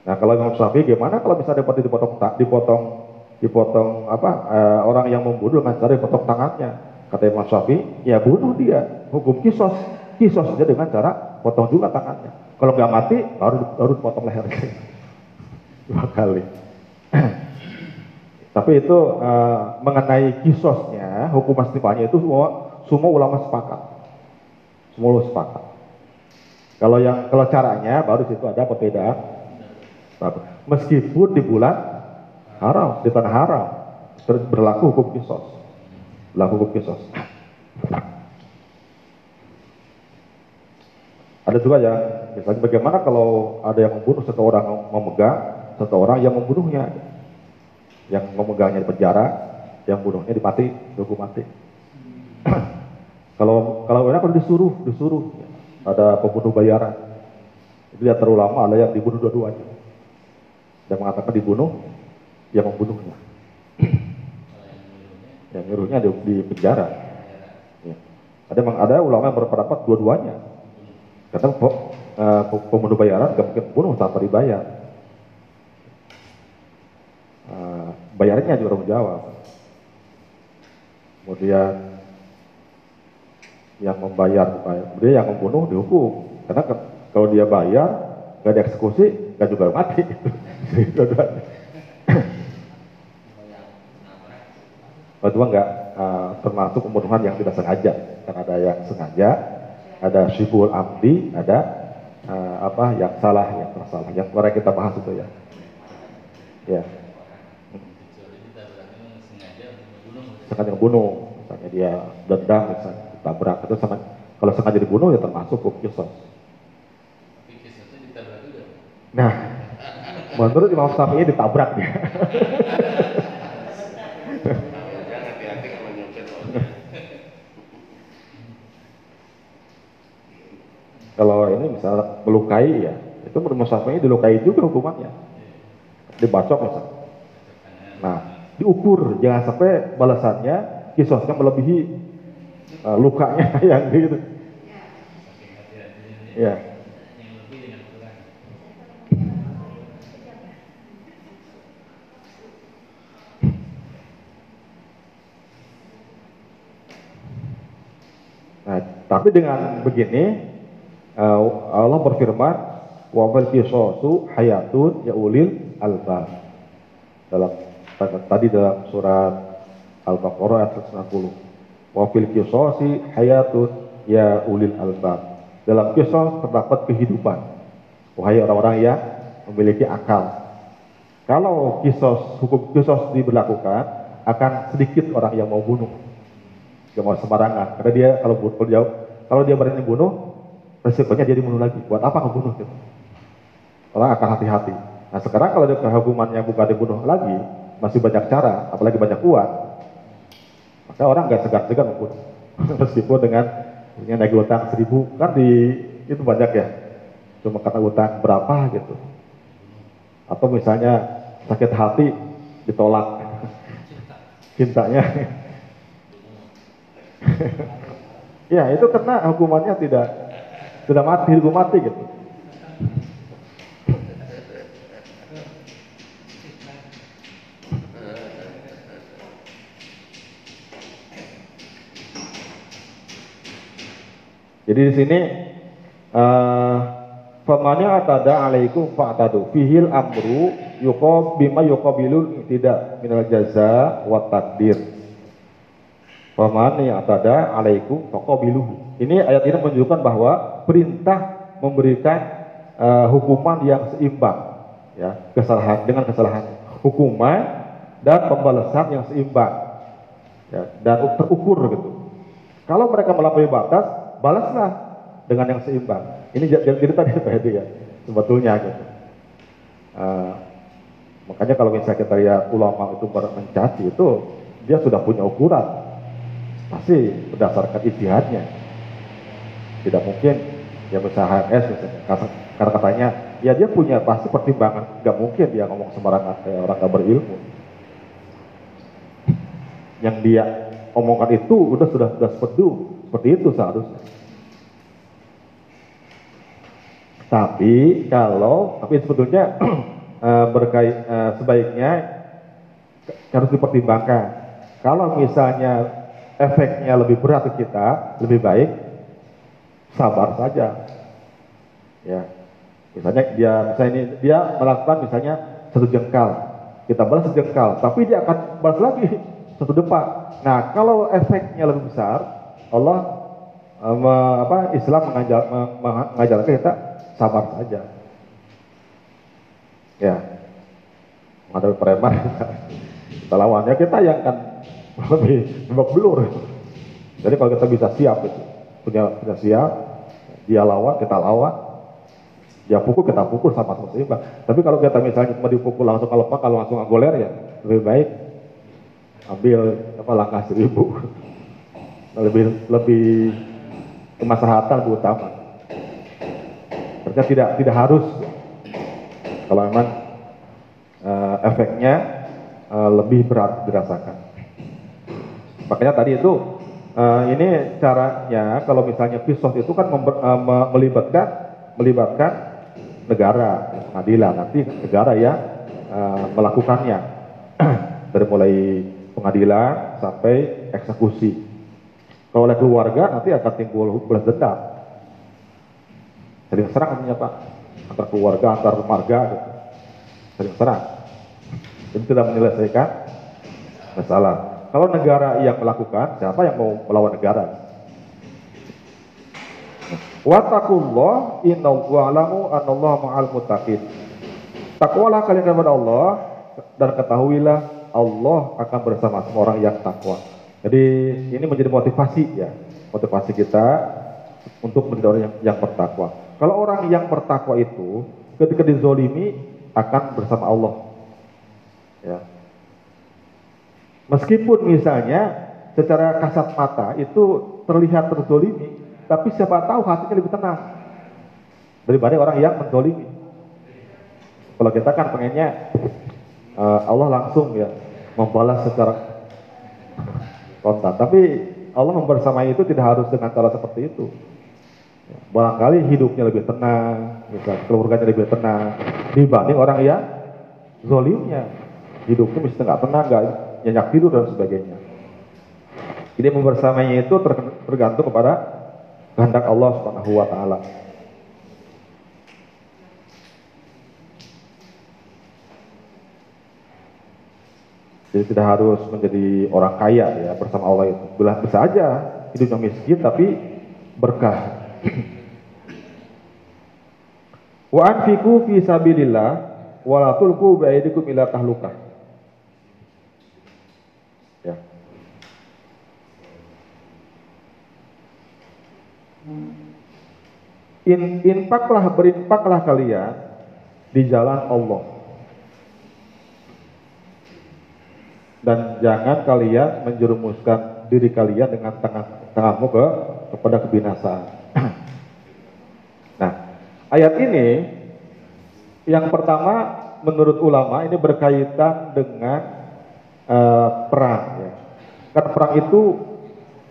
Nah kalau Imam Syafi'i gimana kalau misalnya dapat dipotong ta- dipotong dipotong apa eh, orang yang membunuh dengan cara dipotong tangannya? Kata Imam Syafi'i ya bunuh dia. Hukum kisos. Kisos saja dengan cara potong juga tangannya. Kalau nggak mati baru baru dipotong lehernya. *laughs* Dua kali *clears throat* tapi itu eh, mengenai kisosnya hukum istiqamahnya itu semua semua ulama sepakat. Semua sepakat. Kalau yang kalau caranya baru situ ada perbedaan. Meskipun di bulan haram, di tanah haram, berlaku hukum kisos. Berlaku hukum kisos. Ada juga ya, misalnya bagaimana kalau ada yang membunuh seseorang memegang, seseorang yang membunuhnya, yang memegangnya di penjara, yang bunuhnya dimati, dihukum mati. *clears throat* kalau kalau enak kalau disuruh, disuruh, ada pembunuh bayaran. Itu ya terlalu lama, ada yang dibunuh dua-duanya dan mengatakan dibunuh, yang membunuhnya. *clears throat* yang nyuruhnya di, di penjara. Ya. Ada ada ulama yang berpendapat dua-duanya. Karena uh, pembunuh bayaran gak mungkin bunuh tanpa dibayar. Eh, bayarnya juga tanggung jawab. Kemudian yang membayar bayar, kemudian yang membunuh dihukum. Karena ke- kalau dia bayar, nggak dieksekusi, nggak juga mati. Cuma nggak eh, termasuk pembunuhan yang tidak sengaja. Kan ada yang sengaja, ada syibul amdi, ada eh, apa yang salah, yang tersalah. Yang kemarin kita bahas itu ya. Ya, kecuali kita berarti memang sengaja untuk membunuh sengaja membunuh. Misalnya dia dendam, misalnya tabrak itu sama. Kalau sengaja dibunuh ya termasuk hukum kisos. ditabrak Nah, menurut Imam Syafi'i ditabrak hati-hati kalau ini misalnya melukai ya, itu menurut Imam Syafi'i dilukai juga hukumannya. Dibacok misalnya. Nah, diukur jangan sampai balasannya kisosnya melebihi uh, lukanya *laughs* yang gitu. Ya. Nah, tapi dengan begini uh, Allah berfirman wa fil qisasu hayatun ya ulil albab. Dalam tadi dalam surat Al-Baqarah ayat 190. Wa fil qisasi hayatun ya ulil albab. Dalam kisos terdapat kehidupan. Wahai orang-orang yang memiliki akal. Kalau kisos hukum kisos diberlakukan akan sedikit orang yang mau bunuh. Gak mau sembarangan. Karena dia kalau kalau dia kalau dia berani bunuh, resikonya dia dibunuh lagi. Buat apa ngebunuh gitu? Orang akan hati-hati. Nah sekarang kalau dia hukumannya bukan dibunuh lagi, masih banyak cara, apalagi banyak uang, maka orang nggak segan-segan membunuh. *laughs* Meskipun dengan punya naik utang seribu, kan di itu banyak ya. Cuma karena utang berapa gitu. Atau misalnya sakit hati ditolak *laughs* cintanya. *laughs* ya itu karena hukumannya tidak tidak mati hukum mati gitu. Jadi di sini eh Famanya atada alaikum fa'tadu fihil amru yuqab bima yuqabilul tidak minal jaza wa takdir. Faman yang atada alaikum faqabiluhu. Ini ayat ini menunjukkan bahwa perintah memberikan eh, hukuman yang seimbang ya, kesalahan dengan kesalahan. Hukuman dan pembalasan yang seimbang. Ya, dan terukur gitu. Kalau mereka melampaui batas, balaslah dengan yang seimbang. Ini jadi tadi *laughs* tadi ya, sebetulnya gitu. Eh, makanya kalau misalnya kita lihat ulama itu mencaci itu, dia sudah punya ukuran, pasti berdasarkan ijtihadnya. Tidak mungkin ya misalnya HS misalnya, karena, katanya ya dia punya pasti pertimbangan, nggak mungkin dia ngomong sembarangan kayak orang nggak berilmu. Yang dia omongkan itu udah sudah sudah sepedu, seperti itu seharusnya. Tapi kalau tapi sebetulnya *clears throat* eh, berkait eh, sebaiknya harus dipertimbangkan. Kalau misalnya efeknya lebih berat ke kita, lebih baik sabar saja. Ya. Misalnya dia misalnya ini dia melakukan misalnya satu jengkal, kita balas satu jengkal, tapi dia akan balas lagi *laughs* satu depak. Nah, kalau efeknya lebih besar, Allah eh, me- apa Islam mengajar, me- mengajarkan kita sabar saja. Ya, menghadapi preman *laughs* kita, lawannya kita yang kan lebih babak belur. Jadi kalau kita bisa siap itu, punya punya siap, dia lawan kita lawan, dia pukul kita pukul sama sama seimbang. Tapi kalau kita misalnya cuma dipukul langsung kalau kalau langsung agoler ya lebih baik ambil apa langkah seribu *laughs* lebih lebih kemaslahatan utama. Ternyata tidak tidak harus kalau memang eh, efeknya eh, lebih berat dirasakan. Makanya tadi itu eh, ini caranya kalau misalnya kisos itu kan member- me- melibatkan melibatkan negara pengadilan nanti negara yang eh, melakukannya. *clears throat* dari mulai pengadilan sampai eksekusi. Kalau oleh keluarga nanti akan timbul balas dendam. Sering serang artinya Pak, antar keluarga, antar marga, gitu. sering serang. Ini tidak menyelesaikan masalah. Kalau negara yang melakukan, siapa yang mau melawan negara? Wattaqullah innallaha anallaha ma'al muttaqin. Takwalah kalian kepada Allah dan ketahuilah Allah akan bersama semua orang yang takwa. Jadi ini menjadi motivasi ya, motivasi kita untuk menjadi orang yang, yang bertakwa. Kalau orang yang bertakwa itu ketika dizolimi akan bersama Allah. Ya. Meskipun misalnya secara kasat mata itu terlihat terzolimi, tapi siapa tahu hatinya lebih tenang daripada orang yang menzolimi. Kalau kita kan pengennya uh, Allah langsung ya membalas secara kontak. Tapi Allah membersamai itu tidak harus dengan cara seperti itu. Barangkali hidupnya lebih tenang, misal keluarganya lebih tenang dibanding orang yang zolimnya. Hidupnya mesti nggak tenang, nggak nyenyak tidur dan sebagainya. Jadi membersamainya itu tergantung kepada kehendak Allah Subhanahu wa taala. Jadi tidak harus menjadi orang kaya ya bersama Allah itu. Bila bisa aja hidupnya miskin tapi berkah. *clears throat* Wa anfiqu fi sabilillah wa la tulqu bi aydikum ila tahlukah. Ya. In, infaklah berinfaklah kalian di jalan Allah. Dan jangan kalian menjerumuskan diri kalian dengan tangan tanganmu ke kepada kebinasaan. *clears throat* nah, ayat ini yang pertama menurut ulama ini berkaitan dengan uh, perang ya. Kan perang itu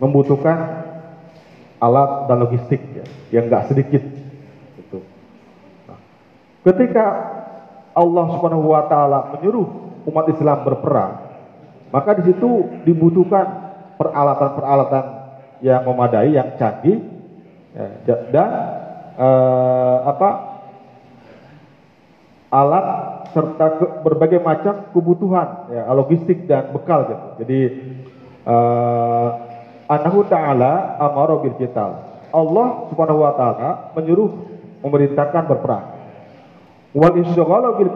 membutuhkan alat dan logistik ya, yang nggak sedikit. Gitu. Nah, ketika Allah Subhanahu Wa Taala menyuruh umat Islam berperang, maka di situ dibutuhkan peralatan-peralatan yang memadai, yang canggih, ya, dan eh, apa alat serta ke, berbagai macam kebutuhan, ya, logistik dan bekal gitu. Jadi eh, Anahu Ta'ala amaro bil. Allah Subhanahu wa taala menyuruh memerintahkan berperang. Wal insyaghala bil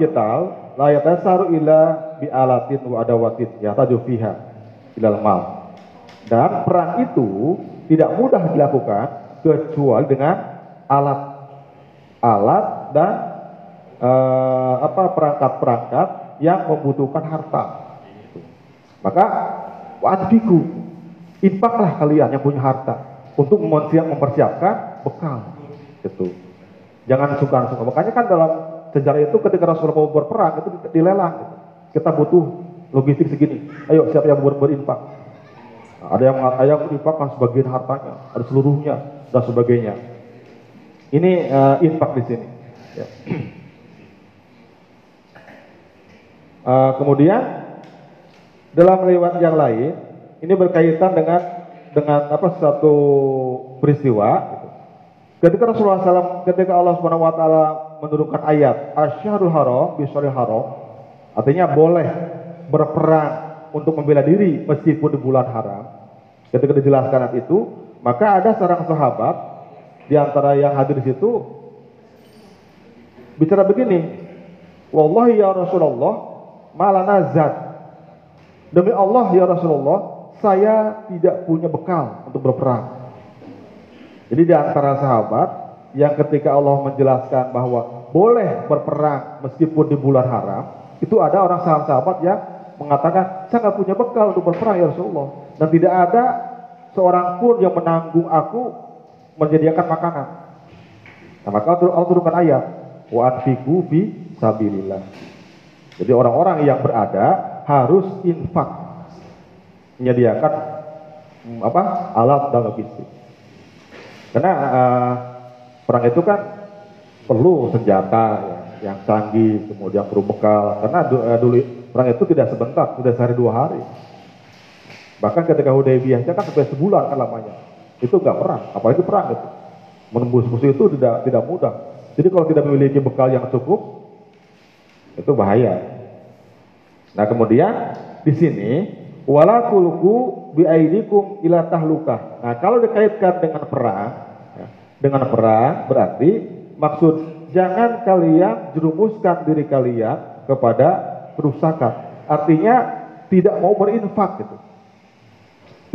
la yatasaru ila bi alatin wa adawatin yataju fiha ilal mal. Dan perang itu tidak mudah dilakukan kecuali dengan alat alat dan uh, apa perangkat-perangkat yang membutuhkan harta. Maka wa'adfiku infaklah kalian yang punya harta untuk mempersiapkan bekal itu jangan suka-suka makanya kan dalam sejarah itu ketika Rasulullah mau berperang itu dilelang gitu. kita butuh logistik segini ayo siapa yang ber berinfak nah, ada yang ada yang berinfakkan sebagian hartanya ada seluruhnya dan sebagainya ini uh, infak di sini ya. uh, *clears throat* kemudian dalam lewat yang lain ini berkaitan dengan dengan apa satu peristiwa. Gitu. Ketika Rasulullah SAW, ketika Allah Subhanahu Wa Taala menurunkan ayat Asyharul Haram, Bisharil Haram, artinya boleh berperang untuk membela diri meskipun di bulan haram. Ketika dijelaskan itu, maka ada seorang sahabat di antara yang hadir di situ bicara begini, Wallahi ya Rasulullah, malana zat. Demi Allah ya Rasulullah, saya tidak punya bekal untuk berperang. Jadi di antara sahabat yang ketika Allah menjelaskan bahwa boleh berperang meskipun di bulan haram, itu ada orang sahabat-sahabat yang mengatakan saya nggak punya bekal untuk berperang ya Rasulullah dan tidak ada seorang pun yang menanggung aku menyediakan makanan. Nah, maka Allah turunkan ayat wa anfiqu fi sabilillah. Jadi orang-orang yang berada harus infak menyediakan hmm, apa alat dan logistik. Karena uh, perang itu kan perlu senjata ya, yang canggih, kemudian perlu bekal. Karena uh, dulu Perang itu tidak sebentar, tidak sehari dua hari. Bahkan ketika Hudaybiyah kan sampai sebulan kan lamanya. Itu nggak perang, apalagi perang itu. Menembus musuh itu tidak tidak mudah. Jadi kalau tidak memiliki bekal yang cukup, itu bahaya. Nah kemudian di sini wala tulku biaidikum ila tahluka. Nah kalau dikaitkan dengan perang, dengan perang berarti maksud jangan kalian jerumuskan diri kalian kepada kerusakan. Artinya tidak mau berinfak gitu.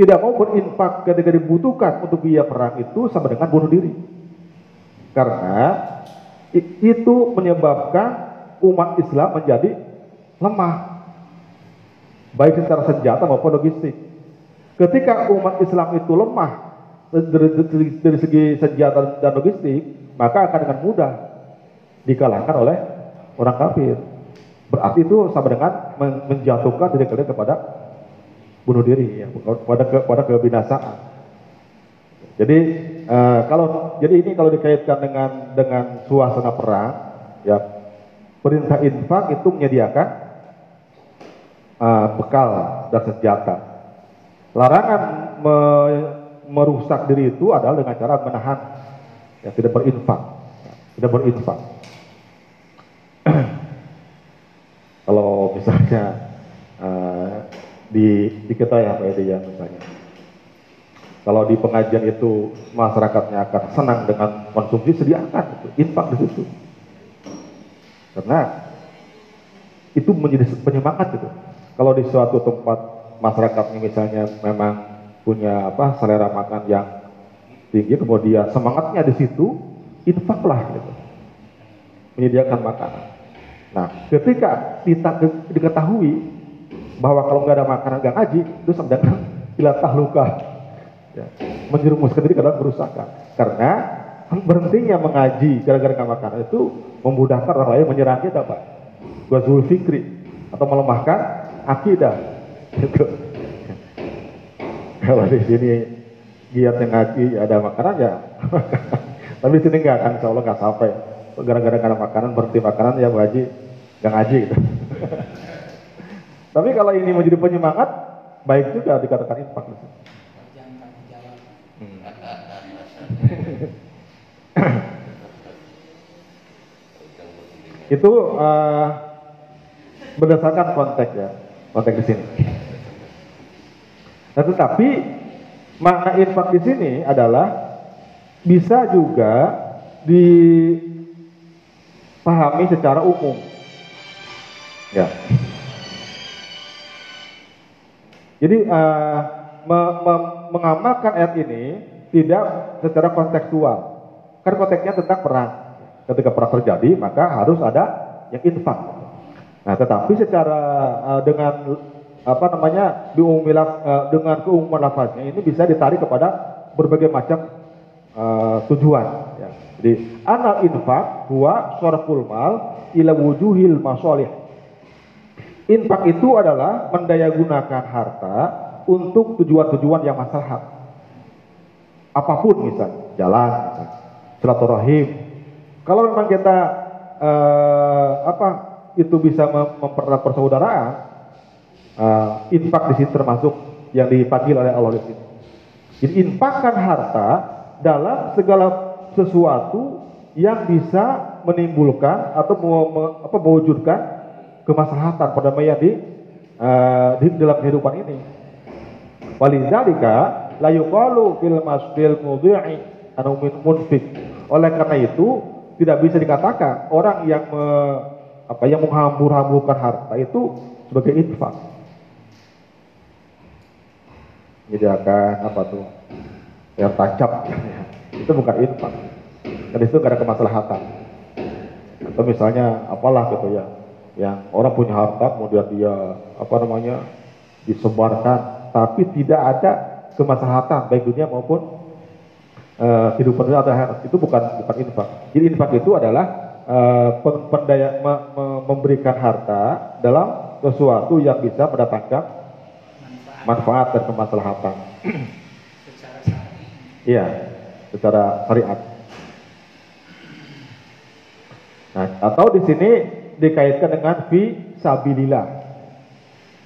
Tidak mau berinfak ketika dibutuhkan untuk biaya perang itu sama dengan bunuh diri. Karena itu menyebabkan umat Islam menjadi lemah. Baik secara senjata maupun logistik. Ketika umat Islam itu lemah dari, dari, dari segi senjata dan logistik, maka akan dengan mudah dikalahkan oleh orang kafir. Berarti itu sama dengan menjatuhkan diri kalian kepada bunuh diri, ya, kepada kepada kebinasaan. Jadi uh, kalau jadi ini kalau dikaitkan dengan dengan suasana perang, ya perintah infak itu menyediakan uh, bekal dan senjata. Larangan me, merusak diri itu adalah dengan cara menahan, ya tidak berinfak, tidak berinfak. *clears throat* Kalau misalnya uh, di di kita ya Pak Edi ya misalnya. Kalau di pengajian itu masyarakatnya akan senang dengan konsumsi sediakan itu, infak di situ. Karena itu menjadi penyemangat gitu. Kalau di suatu tempat masyarakatnya misalnya memang punya apa selera makan yang tinggi, kemudian semangatnya di situ, infaklah gitu. Menyediakan makanan. Nah, ketika diketahui bahwa kalau nggak ada makanan nggak ngaji, itu sebenarnya ilah tahluka. Ya, menjerumuskan diri ke dalam. Karena berhentinya mengaji gara-gara nggak makan itu memudahkan orang lain menyerang kita, Pak. Gazul fikri atau melemahkan akidah. Itu. Kalau di sini giat yang ngaji ada makanan ya. *laughs* Tapi sini nggak kan, insya Allah nggak sampai gara-gara karena makanan berhenti makanan ya Bu Haji gak ngaji gitu. *laughs* Tapi kalau ini menjadi penyemangat, baik juga dikatakan infak. Hmm. *laughs* Itu uh, berdasarkan konteks ya, konteks di sini. Nah, tetapi makna infak di sini adalah bisa juga di pahami secara umum. Ya. Jadi uh, me me mengamalkan ayat ini tidak secara kontekstual. Kan konteksnya tentang perang. Ketika perang terjadi, maka harus ada yang infak. Nah, tetapi secara uh, dengan apa namanya diumumilaf uh, dengan keumuman lafaznya ini bisa ditarik kepada berbagai macam uh, tujuan. Ya. Jadi anal infak huwa sorful mal ila wujuhil masolih. Infak itu adalah mendayagunakan harta untuk tujuan-tujuan yang maslahat. Apa pun misalnya, jalan, silaturahim. Kalau memang kita uh, apa itu bisa mempererat persaudaraan, uh, infak di sini termasuk yang dipanggil oleh Allah di sini. Jadi infakkan harta dalam segala sesuatu yang bisa menimbulkan atau apa, mewujudkan kemaslahatan pada mayat di, uh, di dalam kehidupan ini. Walidzalika la yuqalu fil masfil mudhi'i anu munfik. Oleh karena itu tidak bisa dikatakan orang yang me, apa yang menghambur-hamburkan harta itu sebagai infak. Jadi akan apa tuh? Yang tancap itu bukan infak. Dan itu ada kemaslahatan. Atau misalnya apalah gitu ya, yang orang punya harta kemudian dia apa namanya disebarkan, tapi tidak ada kemaslahatan baik dunia maupun uh, kehidupan dunia atau akhirat. Itu bukan bukan infak. Jadi infak itu adalah uh, pendaya, me, me, memberikan harta dalam sesuatu yang bisa mendatangkan manfaat dan kemaslahatan. Iya secara syariat. Nah, atau di sini dikaitkan dengan fi sabilillah.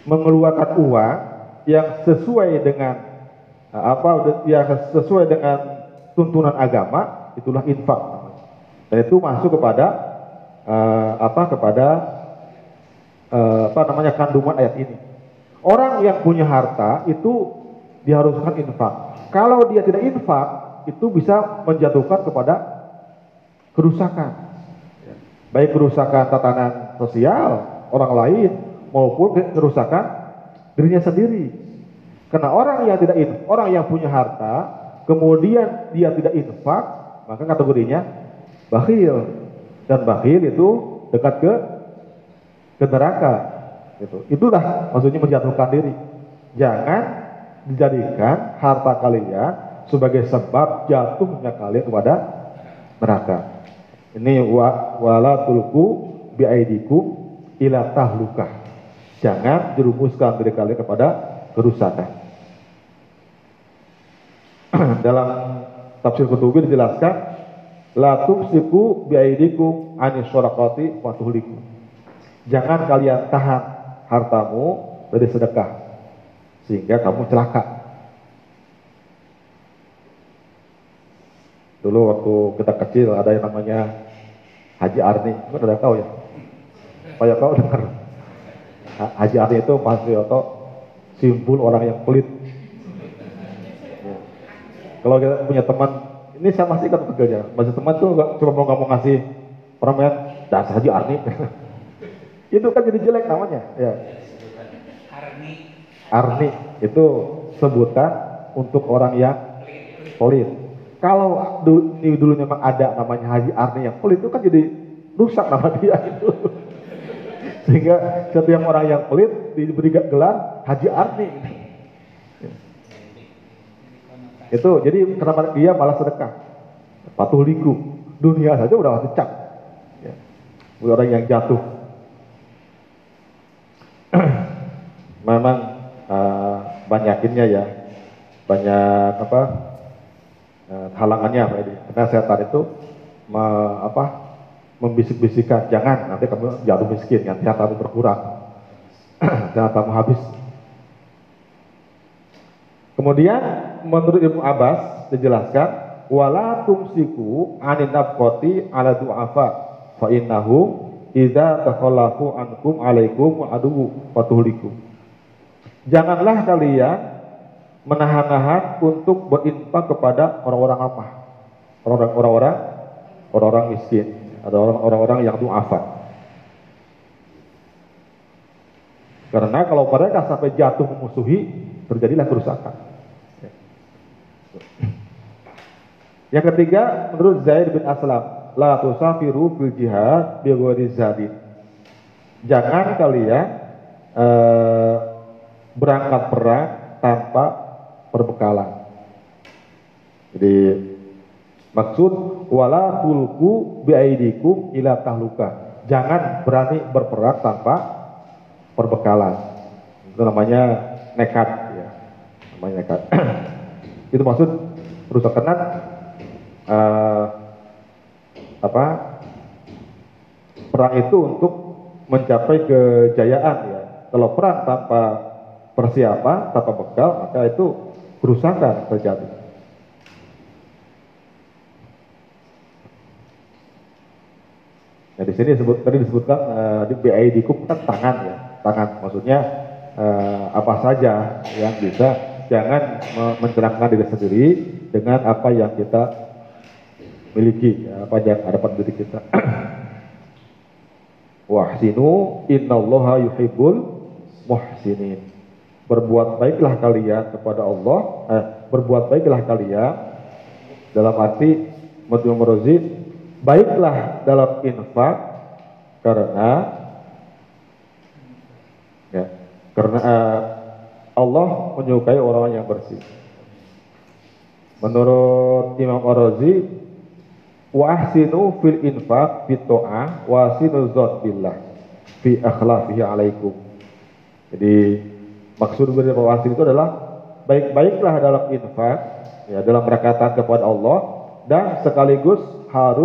mengeluarkan uang yang sesuai dengan eh, apa yang sesuai dengan tuntunan agama itulah infak dan itu masuk kepada eh, apa kepada eh, apa namanya kandungan ayat ini orang yang punya harta itu diharuskan infak kalau dia tidak infak itu bisa menjatuhkan kepada kerusakan baik kerusakan tatanan sosial orang lain maupun kerusakan dirinya sendiri. Karena orang yang tidak infak, orang yang punya harta, kemudian dia tidak infak, maka kategorinya bakhil. Dan bakhil itu dekat ke ke neraka. Gitu. Itulah maksudnya menjatuhkan diri. Jangan dijadikan harta kalian sebagai sebab jatuhnya kalian kepada neraka. Ini wa wala tulku biaidikum ila tahlukah Jangan jerumuskan diri kalian kepada kerusakan. *clears throat* Dalam tafsir Kutubi dijelaskan, la tumsiku biaidikum ani syaraqati wa. Jangan kalian tahan hartamu dari sedekah sehingga kamu celaka. Dulu waktu kita kecil ada yang namanya Haji Arni, kan ada tahu ya? Pak kau dengar Haji Arya itu Pak Suyoto simbol orang yang pelit. Kalau kita punya teman, ini saya masih ingat kerja, masih teman tuh gak, cuma mau nggak mau ngasih permen, dasar Haji Arni. *laughs* itu kan jadi jelek namanya. Ya. Arni. Arni itu sebutan untuk orang yang pelit. Kalau dulu, dulu memang ada namanya Haji Arni yang pelit itu kan jadi rusak nama dia *laughs* itu. Sehingga setiap orang yang pelit diberi gelar Haji Arni. Itu jadi kenapa dia malah sedekah. Patuh liku. Dunia saja udah cap. Ya. Orang yang jatuh. *clears throat* Memang uh, banyakinnya ya. Banyak apa? Uh, halangannya Pak Edi. Karena setan itu me, apa? membisik-bisikan, jangan nanti kamu jatuh miskin, nanti hartamu berkurang, *clears throat* hartamu habis. Kemudian menurut Ibnu Abbas dijelaskan wala tumsiku anin nafqati ala du'afa fa innahum idza takhallafu ankum alaikum adu fatuhliku. Janganlah kalian menahan-nahan untuk berinfak kepada orang-orang lemah, orang-orang orang-orang miskin ada orang-orang yang duafa. Karena kalau mereka sampai jatuh memusuhi, terjadilah kerusakan. Yang ketiga, menurut Zaid bin Aslam, la tusafiru fil jihad bi zadin. Jangan kalian uh, berangkat perang tanpa perbekalan. Jadi Maksud wala tulku biaidikum ila tahluka. Jangan berani berperang tanpa perbekalan. Itu namanya nekat ya. Namanya nekat. *clears throat* itu maksud rusak kenat uh, apa? Perang itu untuk mencapai kejayaan ya. Kalau perang tanpa persiapan, tanpa bekal, maka itu kerusakan terjadi. Nah di sini disebut tadi disebutkan uh, di BID kan tangan ya, tangan maksudnya uh, apa saja yang bisa jangan mencerahkan diri sendiri dengan apa yang kita miliki, ya, apa yang ada pada diri kita. *clears throat* Wahsinu innallaha yuhibbul muhsinin. Berbuat baiklah kalian kepada Allah, eh, berbuat baiklah kalian dalam arti Muhammad baiklah dalam infak karena ya, karena uh, Allah menyukai orang yang bersih. Menurut Imam Ar-Razi, wa ahsinu fil infaq fi ta'ah wa zat billah fi akhlafihi alaikum. Jadi maksud dari wahsin itu adalah baik-baiklah dalam infak ya dalam perkataan kepada Allah dan sekaligus harus